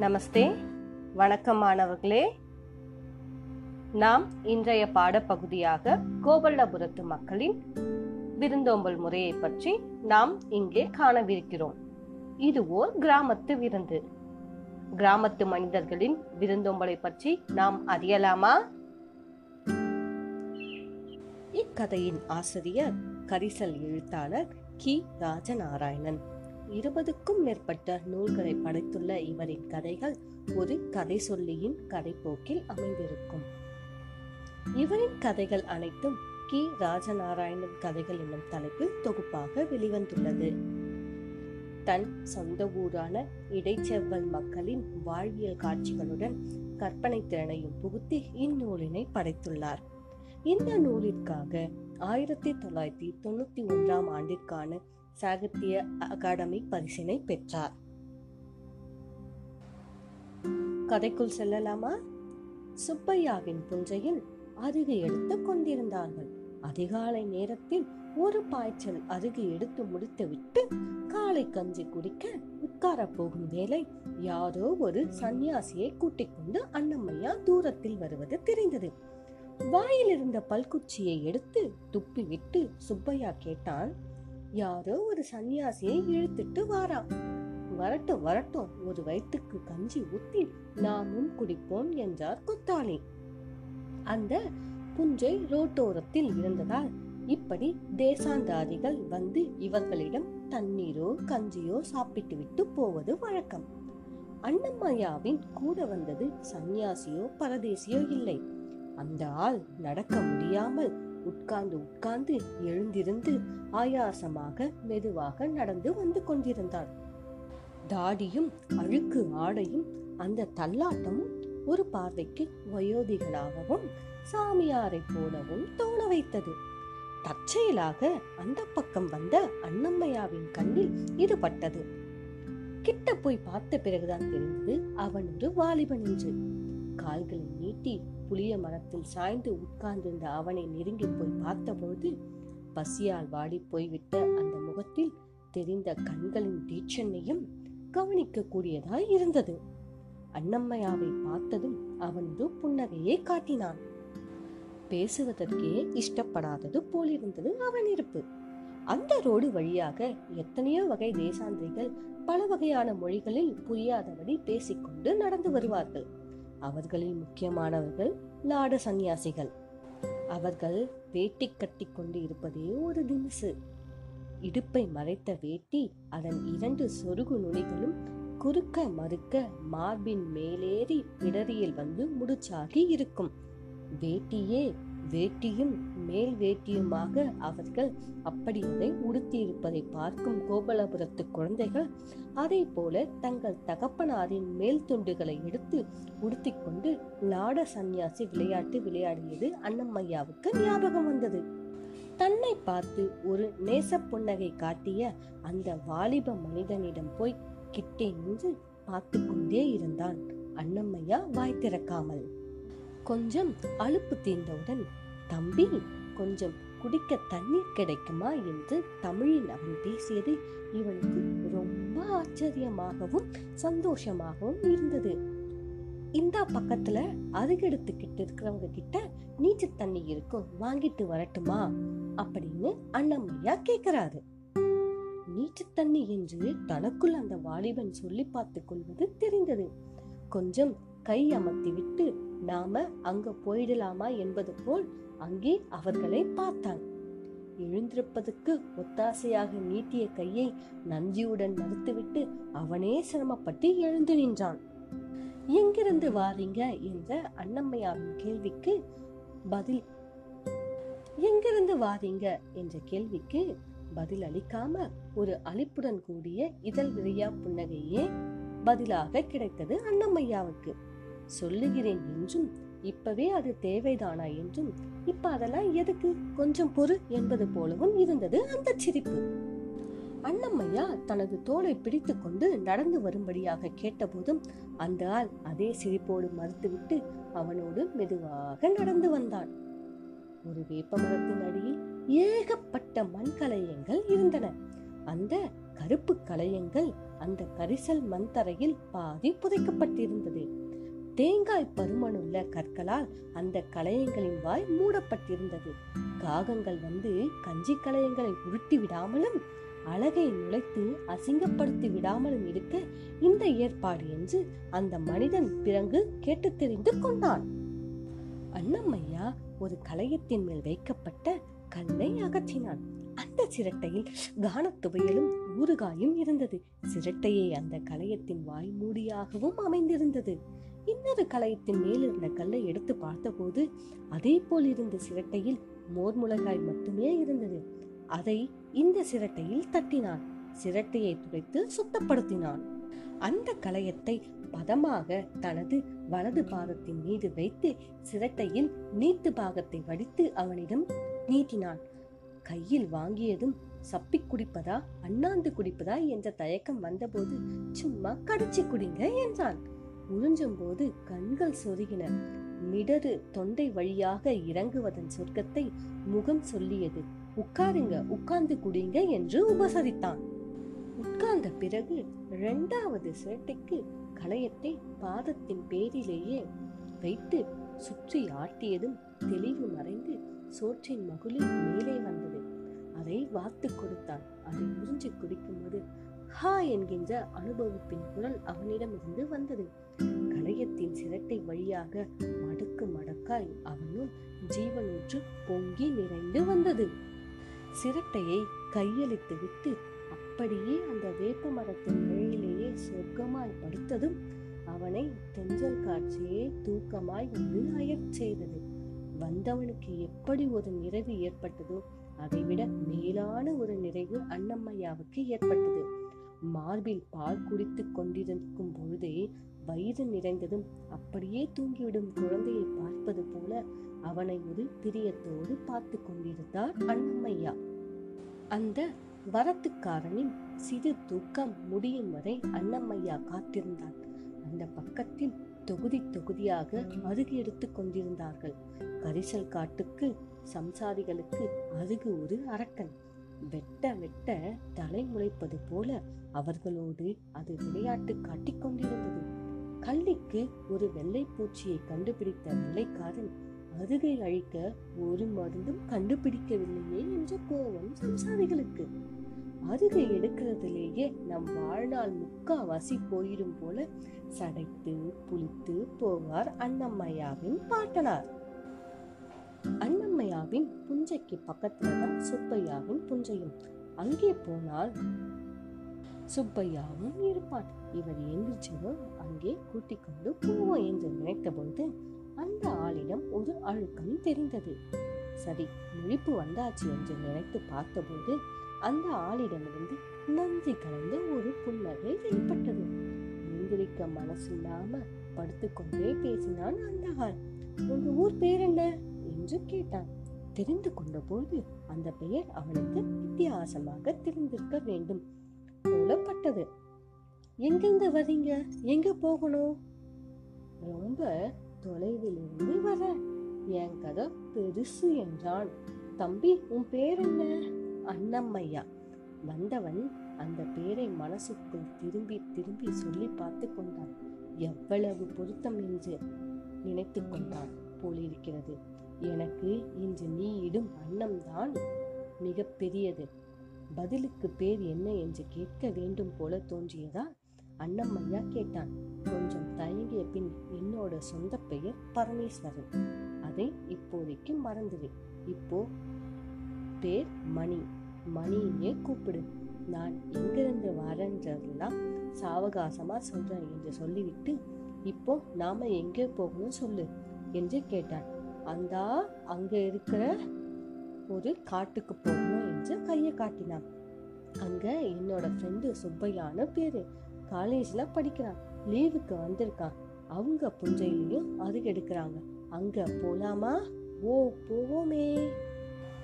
நமஸ்தே. வணக்கம் மாணவர்களே நாம் இன்றைய பாடப்பகுதியாக கோவல்லபுரத்து மக்களின் விருந்தோம்பல் முறையை பற்றி நாம் இங்கே காணவிருக்கிறோம். இது ஓர் கிராமத்து விருந்து. கிராமத்து மனிதர்களின் விருந்தோம்பலை பற்றி நாம் அறியலாமா? இக்கதையின் ஆசிரியர் கரிசல் எழுத்தாளர் கி. ராஜநாராயணன். இருபதுக்கும் மேற்பட்ட நூல்களை படைத்துள்ள இவரின் கதைகள் ஒரு கதை சொல்லியின் கதைப்போக்கில் அமைந்திருக்கும். இவரின் கதைகள் அனைத்தும் கி. ராஜநாராயணன் கதைகள் என்னும் தலைப்பில் தொகுப்பாக வெளிவந்துள்ளது. தன் சொந்த ஊரான இடைச்செவ்வல் மக்களின் வாழ்வியல் காட்சிகளுடன் கற்பனை திறனையும் புகுத்தி இந்நூலினை படைத்துள்ளார். இந்த நூலிற்காக ஆயிரத்தி தொள்ளாயிரத்தி தொண்ணூத்தி ஒன்றாம் ஆண்டிற்கான சாகித்ய அகாடமி பரிசினை பெற்றார். கதைக்குள் செல்லலாமா? சுப்பையாவின் புஞ்சையில் அருகு எடுத்து கொண்டிருந்தார்கள். அதிகாலை நேரத்தில் ஒரு பாய்ச்சல் அருகு எடுத்து முடித்துவிட்டு காலை கஞ்சி குடிக்க உட்கார போகும் வேலை யாரோ ஒரு சன்னியாசியை கூட்டிக் கொண்டு அண்ணம்மையா தூரத்தில் வருவது தெரிந்தது. வாயில் இருந்த பல்குச்சியை எடுத்து துப்பி விட்டு சுப்பையா கேட்டான் யாரோ ஒரு சன்னியாசியை இழுத்துட்டு வாரா வரட்டும் வரட்டும் ஒரு வயிற்றுக்கு கஞ்சி ஊத்தி நாமும் குடிப்போம் என்றார் கொத்தாளி அந்த புஞ்சை ரோட்டோரத்தில் இருந்ததால் இப்படி தேசாந்தாரிகள் வந்து இவர்களிடம் தண்ணீரோ கஞ்சியோ சாப்பிட்டு விட்டு போவது வழக்கம். அண்ணம்மையாவின் கூட வந்தது சன்னியாசியோ பரதேசியோ இல்லை. அந்த ஆள் நடக்க முடியாமல் உட்கார்ந்து உட்கார்ந்து எழுந்திருந்து ஆயாசமாக மெதுவாக நடந்து வந்து கொண்டிருந்தாள். தாடியும் அழுக்கு ஆடையும் அந்த தள்ளாட்டமும் ஒரு பார்வைக்கு வயோதிகளாகவும் சாமியாரை போலவும் தோண வைத்தது. தற்செயலாக அந்த பக்கம் வந்த அண்ணம்மையாவின் கண்ணில் இது பட்டது. கிட்ட போய் பார்த்த பிறகுதான் தெரிந்தது அவன் ஒரு வாலிபன் என்று கால்களை நீட்டி புளிய மரத்தில் சாய்ந்து உட்கார்ந்திருந்த அவனை நெருங்கி போய் பார்த்தபொழுது பசியால் வாடி போய்விட்ட அந்த முகத்தில் தெரிந்த கண்களின் தீட்சண்ணையும் கவனிக்க கூடியதாய் இருந்தது. அன்னம்மையாவை பார்த்ததும் அவனது புன்னகையை காட்டினான். பேசுவதற்கே இஷ்டப்படாதது போலிருந்தது அவன் இருப்பு. அந்த ரோடு வழியாக எத்தனையோ வகை தேசாந்திரிகள் பல வகையான மொழிகளில் புரியாதபடி பேசிக்கொண்டு நடந்து வருவார்கள். அவர்களில் முக்கியமானவர்கள் லாட சந்நியாசிகள். அவர்கள் வேட்டி கட்டி கொண்டு இருப்பதே ஒரு தினசு. இடுப்பை மறைத்த வேட்டி அதன் இரண்டு சொருகு நுனிகளும் குறுக்க மறுக்க மார்பின் மேலேறி பிடரியில் வந்து முடிச்சாகி இருக்கும். வேட்டியே வேட்டியும் மேல் வேட்டியுமாக அவர்கள் அப்படி அதை உடுத்தியிருப்பதை பார்க்கும் கோபலபுரத்து குழந்தைகள் அதே போல தங்கள் தகப்பனாரின் மேல் துண்டுகளை எடுத்து உடுத்திக்கொண்டு லாட சந்நியாசி விளையாட்டு விளையாடியது அன்னம்மையாவுக்கு ஞாபகம் வந்தது. தன்னை பார்த்து ஒரு நேச புன்னகை காட்டிய அந்த வாலிப மனிதனிடம் போய் கிட்டே நின்று பார்த்து கொண்டே இருந்தான். அன்னம்மையா வாய் திறக்காமல். கொஞ்சம் அலுப்பு தீர்ந்தவுடன் தம்பி கொஞ்சம் குடிக்க தண்ணீர் கிடைக்குமா? என்று தமிழில் அவன் பேசியது இவனுக்கு ரொம்ப ஆச்சரியமாகவும் சந்தோஷமாகவும் இருந்தது. இந்த பக்கத்துல அருகெடுத்துக்கிட்டு இருக்கிறவங்க கிட்ட நீச்சல் தண்ணி இருக்கும் வாங்கிட்டு வரட்டுமா? அப்படின்னு அண்ணம்மையா கேக்குறாரு. நீச்சல் தண்ணி என்று தனக்குள் அந்த வாலிபன் சொல்லி பார்த்து கொள்வது தெரிந்தது. கொஞ்சம் கை அமர்த்தி விட்டு நாம அங்க போயிடலாமா என்பது போல் அங்கே அவர்களை பார்த்தான் எழுந்திருப்பதற்கு ஒத்தாசையாக நீட்டிய கையை நந்தியுடன் மறுத்துவிட்டு அவனே சிரமப்பட்டு எழுந்து நின்றான். எங்கிருந்து வாரீங்க? என்ற அன்னம்மையாவின் கேள்விக்கு பதில் எங்கிருந்து வாரீங்க? என்ற கேள்விக்கு பதில் அளிக்காம ஒரு அளிப்புடன் கூடிய இதழ் விரையா புன்னகையே பதிலாக கிடைத்தது அன்னம்மையாவுக்கு சொல்லுகிறேன் என்றும் இப்பவே அது தேவைதானா என்றும் இப்ப அதெல்லாம் எதுக்கு? கொஞ்சம் பொறு என்பது போலவும் இருந்தது அந்த சிரிப்பு. அண்ணம்மையா தனது தோலை பிடித்து கொண்டு நடந்து வரும்படியாக கேட்டபோதும் அந்த ஆள் அதே சிரிப்போடு மறுத்துவிட்டு அவனோடு மெதுவாக நடந்து வந்தான். ஒரு வேப்ப மரத்தின் அடியில் ஏகப்பட்ட மண் கலையங்கள் இருந்தன. அந்த கருப்பு கலையங்கள் அந்த கரிசல் மண் தரையில் பாதி புதைக்கப்பட்டிருந்தது. தேங்காய் பருமனுள்ள கற்களால் அந்த கலையங்களின் வாய் மூடப்பட்டிருந்தது. காகங்கள் வந்து கஞ்சி கலையங்களை உருட்டி விடாமலும் அழகை நுழைத்து அசிங்கப்படுத்தி விடாமலும் இருக்க இந்த ஏற்பாடு என்று அந்த மனிதன் பிறகு கேட்டு தெரிந்து கொண்டான். அண்ணம்மையா ஒரு களையத்தின் மேல் வைக்கப்பட்ட கல்லை அகற்றினான். அந்த சிரட்டையில் கானத்துவையலும் ஊறுகாயும் இருந்தது. சிரட்டையை அந்த கலையத்தின் வாய் மூடியாகவும் அமைந்திருந்தது. இன்னொரு களையத்தின் மேல் இருந்த கல்லை எடுத்து பார்த்தபோது அதே போல் இருந்த சிரட்டையில் மோர்முளகாய் மட்டுமே இருந்தது. அதை இந்த சிரட்டையில் தட்டினான். சிரட்டையை துடைத்து சுத்தப்படுத்தினான். அந்த களையத்தை பதமாக தனது வலது பாதத்தின் மீது வைத்து சிரட்டையில் நீட்டு பாகத்தை வடித்து அவனிடம் நீட்டினான். கையில் வாங்கியதும் சப்பி குடிப்பதா அண்ணாந்து குடிப்பதா என்ற தயக்கம் வந்தபோது சும்மா கடிச்சு குடிங்க என்றான். உறிஞ்சும் போது கண்கள் சொருகின. மிடறு தொண்டை வழியாக இறங்குவதன் சொர்க்கத்தை முகம் சொல்லியது. உட்காருங்க உட்கார்ந்து குடிங்க என்று உபசரித்தான். உட்கார்ந்த பிறகு இரண்டாவது சேட்டைக்கு களையத்தை பாதத்தின் பேரிலேயே வைத்து சுற்றி ஆட்டியதும் தெளிவு மறைந்து சோற்றின் மகுளில் மேலே வந்தது. அதை வாத்து கொடுத்தான். அதை உறிஞ்சி குடிக்கும்போது ஹா என்கின்ற அனுபவிப்பின் குரல் அவனிடமிருந்து வந்தது. களையத்தின் சிரட்டை வழியாக மடக்கு மடக்காய் அவனும் ஜீவனூற்று பொங்கி நிறைந்து வந்தது. சிரட்டையை கையளித்து விட்டு அப்படியே அந்த வேப்ப மரத்தின் நிழலிலேயே சொர்க்கமாய் படுத்ததும் அவனை தெஞ்சல் காட்சியே தூக்கமாய் வந்து செய்தது. வந்தவனுக்கு எப்படி ஒரு நிறைவு ஏற்பட்டதோ அதைவிட மேலான ஒரு நிறைவு அன்னம்மையாவுக்கு ஏற்பட்டது. மார்பில் பால் குடித்துக் கொண்டிருக்கும் பொழுதே வயிறு நிறைந்ததும் அப்படியே தூங்கிவிடும் குழந்தையை பார்ப்பது போல அவனை ஒரு பிரியத்தோடு பார்த்து கொண்டிருந்தார் அண்ணம்மையா அந்த வரத்துக்காரனின் சிறு தூக்கம் முடியும் வரை அண்ணம்மையா காத்திருந்தான். அந்த பக்கத்தில் தொகுதி தொகுதியாக அருகு எடுத்துக் கொண்டிருந்தார்கள். கரிசல் காட்டுக்கு சம்சாரிகளுக்கு அருகு ஒரு அரக்கன். வெட்ட வெட்ட தலை முளைப்பது போல அவர்களோடு அது விளையாட்டு காட்டிக் கொண்டிருந்தது. கள்ளிக்கு ஒரு வெள்ளை பூச்சியை கண்டுபிடித்த வெள்ளைக்காரன் அருகை அழிக்க ஒரு மருந்தும் கண்டுபிடிக்கவில்லையே என்ற கோபம் சம்சாரிகளுக்கு. அருகை எடுக்கிறதுலேயே நம் வாழ்நாள் முக்காவாசி போயிடும் போல சடைத்து புளித்து போவார் அன்னம்மையாவின் பாட்டனார். அண்ணம்மையாவின் புஞ்சைக்கு பக்கத்துல தான் சுப்பையாவின் புஞ்சையும். அங்கே போனால் சுப்பையாவும் இருப்பான் இவர் எந்திரிச்சதும் அங்கே கூட்டிக் கொண்டு போவோம் என்று நினைத்த பொழுது அந்த ஆளிடம் ஒரு அழுக்கம் தெரிந்தது. சரி முழிப்பு வந்தாச்சு என்று நினைத்து பார்த்தபோது அந்த ஆளிடமிருந்து நன்றி கலந்த ஒரு புன்னகை வெளிப்பட்டது. எந்திரிக்க மனசில்லாம படுத்துக்கொண்டே பேசினான் அந்த ஆள். உங்க ஊர் பேர் என்ன? என்று கேட்டான். தெரிந்து கொண்டபோது அந்த பெயர் அவனுக்கு வித்தியாசமாக தெரிந்திருக்க வேண்டும். புலப்பட்டது. எங்கிருந்து வரீங்க எங்க போகணும்? ரொம்ப தொலைவில் இருந்து வர. என் கதை பெருசு என்றான். தம்பி உன் பேர் என்ன? அண்ணம்மையா. வந்தவன் அந்த பேரை மனசுக்குள் திரும்பி திரும்பி சொல்லி பார்த்து கொண்டான். எவ்வளவு பொருத்தம் என்று நினைத்து கொண்டான் போலிருக்கிறது. எனக்கு இன்று நீ இடும் அன்னம்தான் மிக பெரியது பதிலுக்கு பேர் என்ன என்று கேட்க வேண்டும் போல தோன்றியதா? ஐயா கேட்டான். கொஞ்சம் தயங்கிய பின் என்னோட சொந்த பெயர் பரமேஸ்வரன். அதை இப்போதைக்கு மறந்துடு. இப்போ பேர் மணி. மணியே கூப்பிடு. நான் எங்கிருந்து வரன்றதெல்லாம் சாவகாசமா சொல்றேன் என்று சொல்லிவிட்டு இப்போ நாம எங்கே போகணும் சொல்லு என்று கேட்டான். அந்தா அங்கே இருக்கிற ஒரு காட்டுக்கு போகணும் என்று கையை காட்டினான். அங்கே என்னோட ஃப்ரெண்டு சுப்பையான்னு பேரு. காலேஜில் படிக்கிறான். லீவுக்கு வந்திருக்கான். அவங்க புஞ்சையிலையும் அது எடுக்கிறாங்க. அங்கே போலாமா? ஓ போவோமே.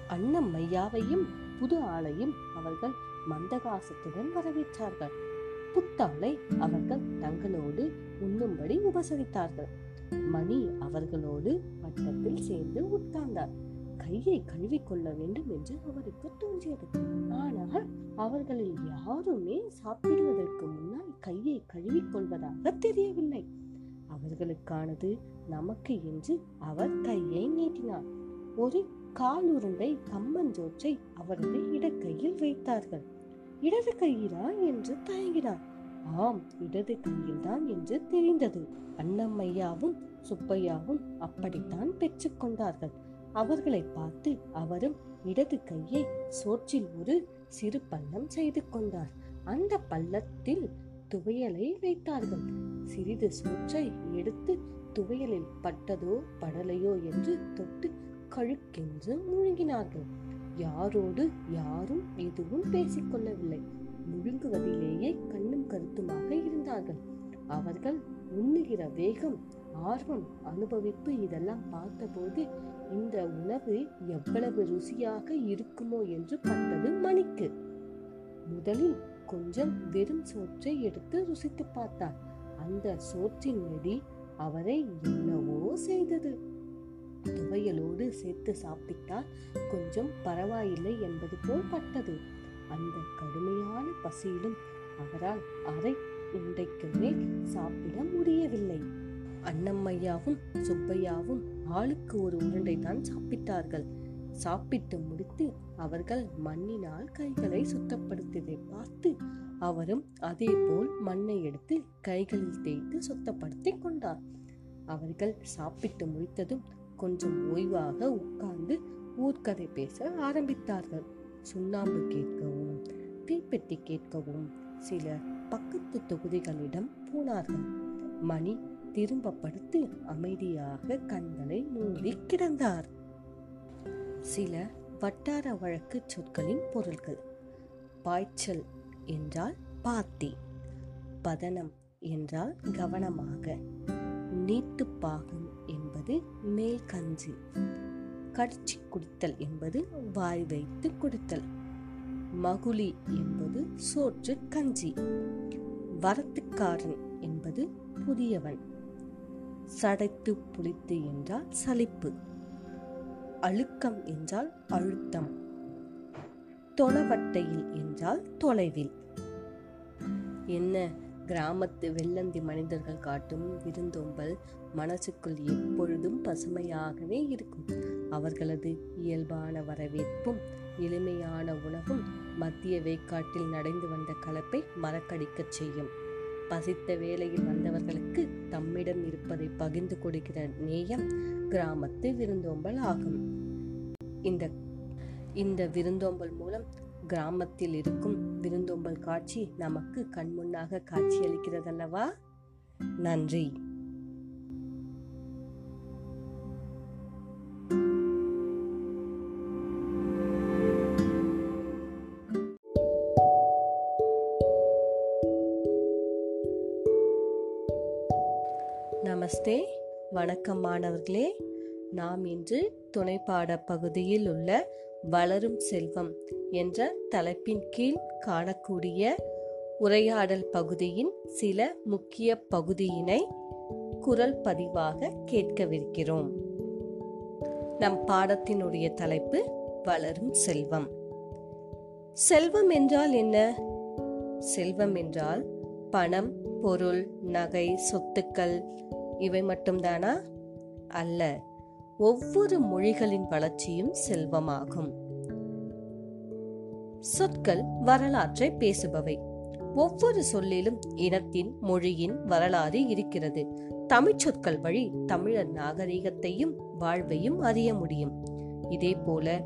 அண்ணம் மையாவையும் புது ஆளையும் அவர்கள் மந்தகாசத்துடன் வரவேற்றார்கள். புத்தாளை அவர்கள் தங்களோடு உண்ணும்படி உபசரித்தார்கள். மணி அவர்களோடு வட்டத்தில் சேர்ந்து உட்கார்ந்தார். கையை கழுவிக்கொள்ள வேண்டும் என்று அவருக்கு தோன்றியது. ஆனால் அவர்களில் யாருமே சாப்பிடுவதற்கு முன்னால் கையை கழுவிக்கொள்வதாக தெரியவில்லை. அவர்களுக்கானது நமக்கு என்று அவர் கையை நீட்டினார். ஒரு காலுருண்டை கம்மஞ்சோற்றை அவரது இடக்கையில் வைத்தார்கள். இடது கையிலா என்று தயங்கினார். ஆம் இடது கையில்தான் என்று தெரிந்தது. அன்னம்மையாவும் சுப்பையாவும் அப்படித்தான் பெற்றுக்கொண்டார்கள் அவர்களை பார்த்து அவரும் இடது கையை சோற்றில் ஒரு சிறு பள்ளம் செய்து கொண்டார். அந்த பள்ளத்தில் துவையலை வைத்தார்கள். சிறிது சோற்றை எடுத்து துவையலில் பட்டதோ படலையோ என்று தொட்டு கழுக்கென்று முழுங்கினார்கள் யாரோடு யாரும் எதுவும் பேசிக்கொள்ளவில்லை. முழுங்குவதிலேயே கண்ணும் கருத்துமாக இருந்தார்கள். அவர்கள் உண்ணுகிற வேகம் ஆர்வம் அனுபவிப்பு இதெல்லாம் பார்த்தபோது இந்த உணவு எவ்வளவு ருசியாக இருக்குமோ என்று பட்டது மணிக்கு. முதலில் கொஞ்சம் வெறும் சோற்றை எடுத்து ருசித்து பார்த்தார். அந்த சோற்றின் நெடி அவரை என்னவோ செய்தது. துவையலோடு சேர்த்து சாப்பிட்டால் கொஞ்சம் பரவாயில்லை என்பது போல் பட்டது. அந்த கடுமையான பசியிலும் அவரால் அரை உண்டைக்கு மேல் சாப்பிட முடியவில்லை. அன்னம்மையாவும் சுப்பையாவும் ஆளுக்கு ஒரு உருண்டை தான் சாப்பிட்டார்கள். சாப்பிட்டு முடித்து அவர்கள் மண்ணினால் கைகளை சுத்தப்படுத்தியதை பார்த்து அவரும் அதே போல் மண்ணை எடுத்து கைகளில் தேய்த்து சுத்தப்படுத்தி கொண்டார். அவர்கள் சாப்பிட்டு முடித்ததும் கொஞ்சம் ஓய்வாக உட்கார்ந்து ஊர்க்கதை பேச ஆரம்பித்தார்கள். சுண்ணாம்பு கேட்கவும் தீப்பெட்டி கேட்கவும் சில பக்கத்து தொகுதிகளிடம் போனார்கள். மணி திரும்ப படுத்து அமைதியாக கண்களை மூடி கிடந்தார். சில வட்டார வழக்கு சொற்களின் பொருள்கள். பாய்ச்சல் என்றால் பாத்தி. பதனம் என்றால் கவனமாக. நீட்டுப்பாகம் என்பது மேல் கஞ்சி. கடிச்சி குடித்தல் என்பது வாய் வைத்து குடித்தல். மகுளி என்பது சோற்று கஞ்சி. வரத்துக்காரன் என்பது புதியவன். சடைத்து புளித்து என்றால் சலிப்பு. அழுக்கம் என்றால் அழுத்தம். தொலைவட்டையில் என்றால் தொலைவில். என்ன? கிராமத்து வெள்ளந்தி மனிதர்கள் காட்டும் விருந்தோம்பல் மனசுக்குள் எப்பொழுதும் பசுமையாகவே இருக்கும். அவர்களது இயல்பான வரவேற்பும் எளிமையான உணவும் மத்திய வேக்காட்டில் நடந்து வந்த கலப்பை மறக்கடிக்கச் செய்யும். பசித்த வேலையில் வந்தவர்களுக்கு தம்மிடம் இருப்பதை பகிர்ந்து கொடுக்கிற நேயம் கிராமத்து விருந்தோம்பல் ஆகும். இந்த இந்த விருந்தோம்பல் மூலம் கிராமத்தில் இருக்கும் விருந்தோம்பல் காட்சி நமக்கு கண்முன்னாக காட்சியளிக்கிறதல்லவா? நன்றி. நமஸ்தே. வணக்கம் மாணவர்களே. நாம் இன்று துணைப்பாட பகுதியில் உள்ள வளரும் செல்வம் என்ற தலைப்பின் கீழ் காணக்கூடிய உரையாடல் பகுதியின் சில முக்கிய பகுதியினை குரல் பதிவாக கேட்கவிருக்கிறோம். நம் பாடத்தினுடைய தலைப்பு வளரும் செல்வம். செல்வம் என்றால் என்ன? செல்வம் என்றால் பணம் பொருள் நகை சொத்துக்கள் இவை மட்டும்தானா? அல்ல. ஒவ்வொரு மொழிகளின் வளர்ச்சியும் செல்வமாகும். சொற்கள் வரலாற்றை பேசுபவை. ஒவ்வொரு சொல்லிலும் இனத்தின் மொழியின் வரலாறு இருக்கிறது. தமிழ் சொற்கள் வழி தமிழர் நாகரிகத்தையும் வாழ்வையும் அறிய முடியும். இதே போல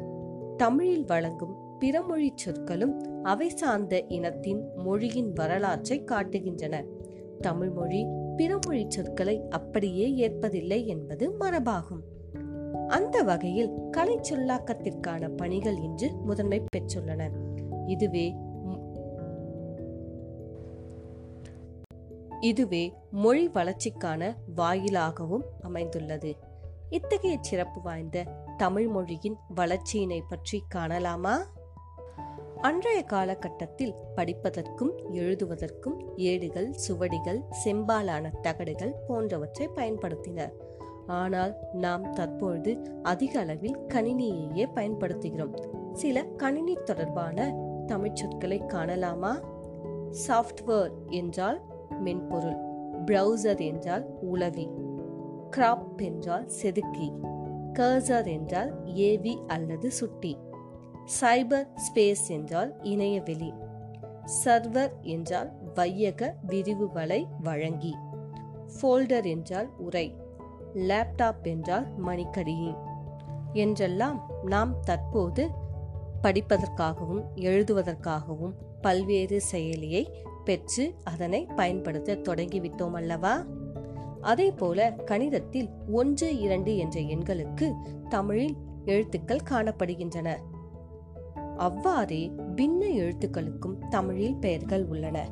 தமிழில் வழங்கும் பிறமொழி சொற்களும் அவை சார்ந்த இனத்தின் மொழியின் வரலாற்றை காட்டுகின்றன. தமிழ் மொழி பிறமொழி சொற்களை அப்படியே ஏற்பதில்லை என்பது மரபாகும். அந்த வகையில் கலை சொல்லாக்கத்திற்கான பணிகள் இன்று முதன்மை பெற்றுள்ளன. இதுவே இதுவே மொழி வளர்ச்சிக்கான வாயிலாகவும் அமைந்துள்ளது. இத்தகைய சிறப்பு வாய்ந்த தமிழ் மொழியின் வளர்ச்சியினை பற்றி காணலாமா? அன்றைய காலகட்டத்தில் படிப்பதற்கும் எழுதுவதற்கும் ஏடுகள் சுவடிகள் செம்பாலான தகடுகள் போன்றவற்றை பயன்படுத்தினர். ஆனால் நாம் தற்பொழுது அதிக அளவில் கணினியையே பயன்படுத்துகிறோம். சில கணினி தொடர்பான தமிழ் சொற்களை காணலாமா? சாஃப்ட்வேர் என்றால் மென்பொருள் ப்ரௌசர் என்றால் உளவி கிராப் என்றால் செதுக்கி கர்சர் என்றால் ஏவி அல்லது சுட்டி சைபர் ஸ்பேஸ் என்றால் இணையவெளி சர்வர் என்றால் வையக விரிவுகளை வழங்கி ஃபோல்டர் என்றால் உரை. லேப்டாப் என்றால் மணிக்கடி என்றெல்லாம் நாம் தற்போது படிப்பதற்காகவும் எழுதுவதற்காகவும் பல்வேறு செயலியை பெற்று அதனை பயன்படுத்த தொடங்கிவிட்டோம் அல்லவா? அதே போல கணிதத்தில் ஒன்று இரண்டு என்ற எண்களுக்கு தமிழில் எழுத்துக்கள் காணப்படுகின்றன. அவ்வாறே பின்ன எழுத்துக்களுக்கும் தமிழில் பெயர்கள் உள்ளன.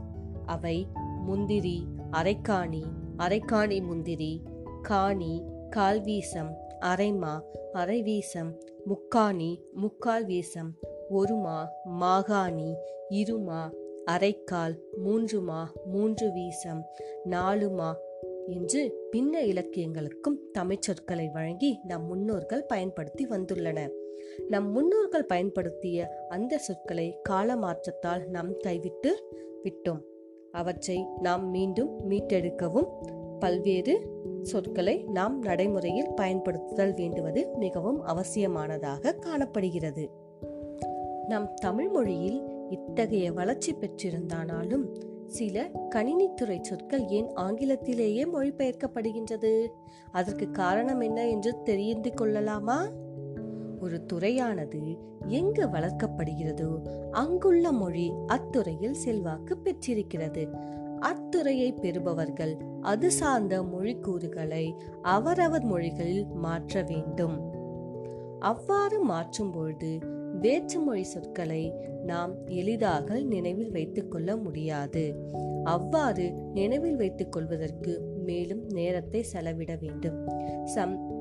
அவை முந்திரி அரைக்காணி அரைக்காணி முந்திரி காணி கால்வீசம் அரைமா அரைவீசம் முக்காணி முக்கால் வீசம் ஒருமா மாகாணி இருமா அரைக்கால் மூன்றுமா மூன்று வீசம் நாலுமா என்று பின்ன இலக்கியங்களுக்கும் தமிழ்ச்சொற்களை வழங்கி நம் முன்னோர்கள் பயன்படுத்தி வந்துள்ளனர். நம் முன்னோர்கள் பயன்படுத்திய அந்த சொற்களை கால மாற்றத்தால் நாம் கைவிட்டு விட்டோம். அவற்றை நாம் மீண்டும் மீட்டெடுக்கவும் பல்வேறு சொற்களை நாம் நடைமுறையில் பயன்படுத்துதல் வேண்டுவது மிகவும் அவசியமானதாக காணப்படுகிறது. நம் தமிழ் மொழியில் இத்தகைய வளர்ச்சி பெற்றிருந்தானாலும் சில கணினித்துறை சொற்கள் ஏன் ஆங்கிலத்திலேயே மொழிபெயர்க்கப்படுகின்றது? அதற்கு காரணம் என்ன என்று தெரிந்து கொள்ளலாமா? ஒரு துறையானது எங்கு வளர்க்கப்படுகிறதோ அங்குள்ள மொழி அத்துறையில் செல்வாக்கு பெற்றிருக்கிறது. அத்துறையை பெறுபவர்கள் அது சார்ந்த மொழிக்கூறுகளை அவரவர் மொழிகளில் மாற்ற வேண்டும். அவ்வாறு மாற்றும் பொழுது வேற்றுமொழி சொற்களை நாம் எளிதாக நினைவில் வைத்துக் கொள்ள முடியாது. அவ்வாறு நினைவில் வைத்துக் கொள்வதற்கு மேலும் நேரத்தை செலவிட வேண்டும். சம்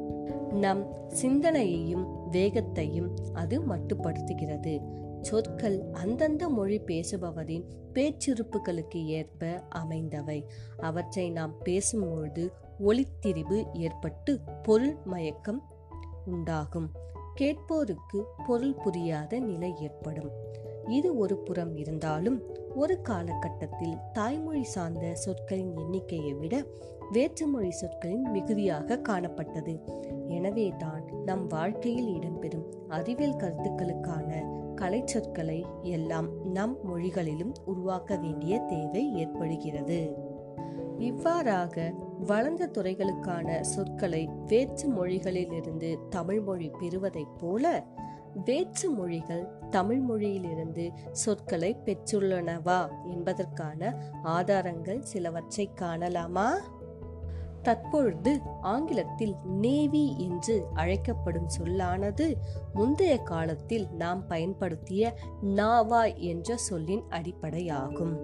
நம் சிந்தனையையும் வேகத்தையும் அது மட்டுப்படுத்துகிறது. சொற்கள் அந்தந்த மொழி பேசுபவரின் பேச்சிருப்புகளுக்கு ஏற்ப அமைந்தவை. அவற்றை நாம் பேசும்பொழுது ஒளித்திரிவு ஏற்பட்டு பொருள் மயக்கம் உண்டாகும். கேட்போருக்கு பொருள் புரியாத நிலை ஏற்படும். இது ஒரு புறம் இருந்தாலும் ஒரு காலகட்டத்தில் தாய்மொழி சார்ந்த சொற்களின் எண்ணிக்கையை விட வேற்றுமொழி சொற்களின் மிகுதியாக காணப்பட்டது. எனவே தான் நம் வாழ்க்கையில் இடம்பெறும் அறிவியல் கருத்துக்களுக்கான கலைச்சொற்களை எல்லாம் நம் மொழிகளிலும் உருவாக்க வேண்டிய தேவை ஏற்படுகிறது. இவ்வாறாக வளர்ந்த துறைகளுக்கான சொற்களை வேற்று மொழிகளிலிருந்து தமிழ் மொழி பெறுவதைப் போல வேற்று மொழிகள் தமிழ் மொழியிலிருந்து சொற்களை பெற்றுள்ளனவா என்பதற்கான ஆதாரங்கள் சிலவற்றை காணலாமா? தற்பொழுது ஆங்கிலத்தில் நேவி என்று அழைக்கப்படும் சொல்லானது முந்தைய காலத்தில் நாம் பயன்படுத்திய நாவா என்ற சொல்லின் அடிப்படையாகும்.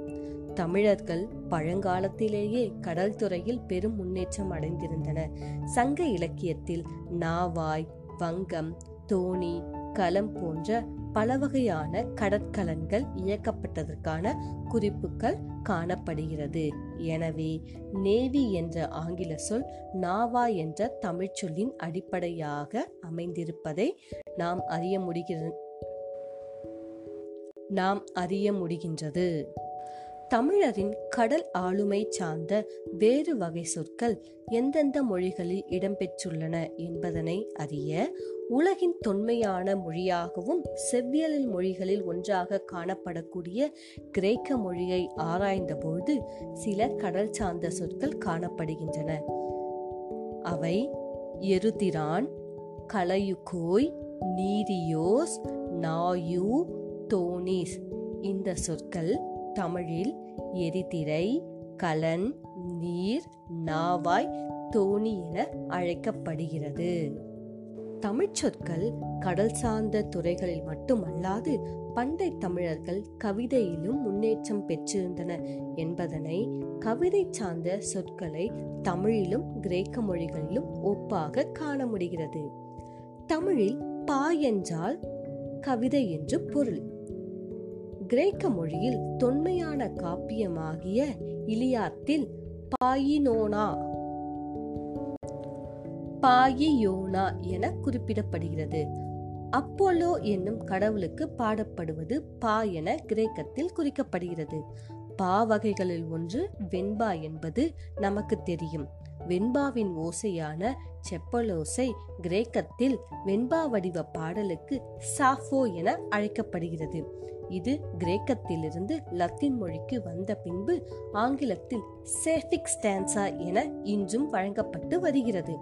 தமிழர்கள் பழங்காலத்திலேயே கடல் துறையில் பெரும் முன்னேற்றம் அடைந்திருந்தனர் சங்க இலக்கியத்தில் நாவாய் வங்கம் தோணி கலம் போன்ற பல வகையான கடற்கலன்கள் இயக்கப்பட்டதற்கான குறிப்புகள் காணப்படுகிறது. எனவே நேவி என்ற ஆங்கில சொல் நாவா என்ற தமிழ்ச்சொல்லின் அடிப்படையாக அமைந்திருப்பதை நாம் அறிய முடிகிற நாம் அறிய முடிகின்றது. தமிழரின் கடல் ஆளுமை சார்ந்த வேறு வகை சொற்கள் எந்தெந்த மொழிகளில் இடம்பெற்றுள்ளன என்பதனை அறிய உலகின் தொன்மையான மொழியாகவும் செவ்வியலில் மொழிகளில் ஒன்றாக காணப்படக்கூடிய கிரேக்க மொழியை ஆராய்ந்தபோது சில கடல் சார்ந்த சொற்கள் காணப்படுகின்றன. அவை எருதிரான் கலையுகோய் நீரியோஸ் நாயு தோனிஸ். இந்த சொற்கள் தமிழில் எரிதிரை கலன் நீர் நாவாய் தோணி என அழைக்கப்படுகிறது. தமிழ்ச்சொற்கள் கடல் சார்ந்த துறைகளில் மட்டுமல்லாது பண்டை தமிழர்கள் கவிதையிலும் முன்னேற்றம் பெற்றிருந்தன என்பதனை கவிதை சார்ந்த சொற்களை தமிழிலும் கிரேக்க மொழிகளிலும் ஒப்பாக காண முடிகிறது. தமிழில் பா என்றால் கவிதை என்று பொருள். கிரேக்க மொழியில் தொன்மையான காப்பியமாகிய இலியாத்தில் பாயினோனா. பாயியோனா என குறிப்பிடப்படுகிறது. அப்போலோ என்னும் கடவுளுக்கு பாடப்படுவது பா என கிரேக்கத்தில் குறிக்கப்படுகிறது. பா வகைகளில் ஒன்று வெண்பா என்பது நமக்கு தெரியும். வெண்பாவின் ஓசையான செப்பலோசை கிரேக்கத்தில் வெண்பா வடிவ பாடலுக்கு சாஃபோ என அழைக்கப்படுகிறது. இது கிரேக்கத்திலிருந்து லத்தீன் மொழிக்கு வந்த பின்பு ஆங்கிலத்தில் சேஃபிக் ஸ்டான்சா என இன்றும் வழங்கப்பட்டு வருகிறது.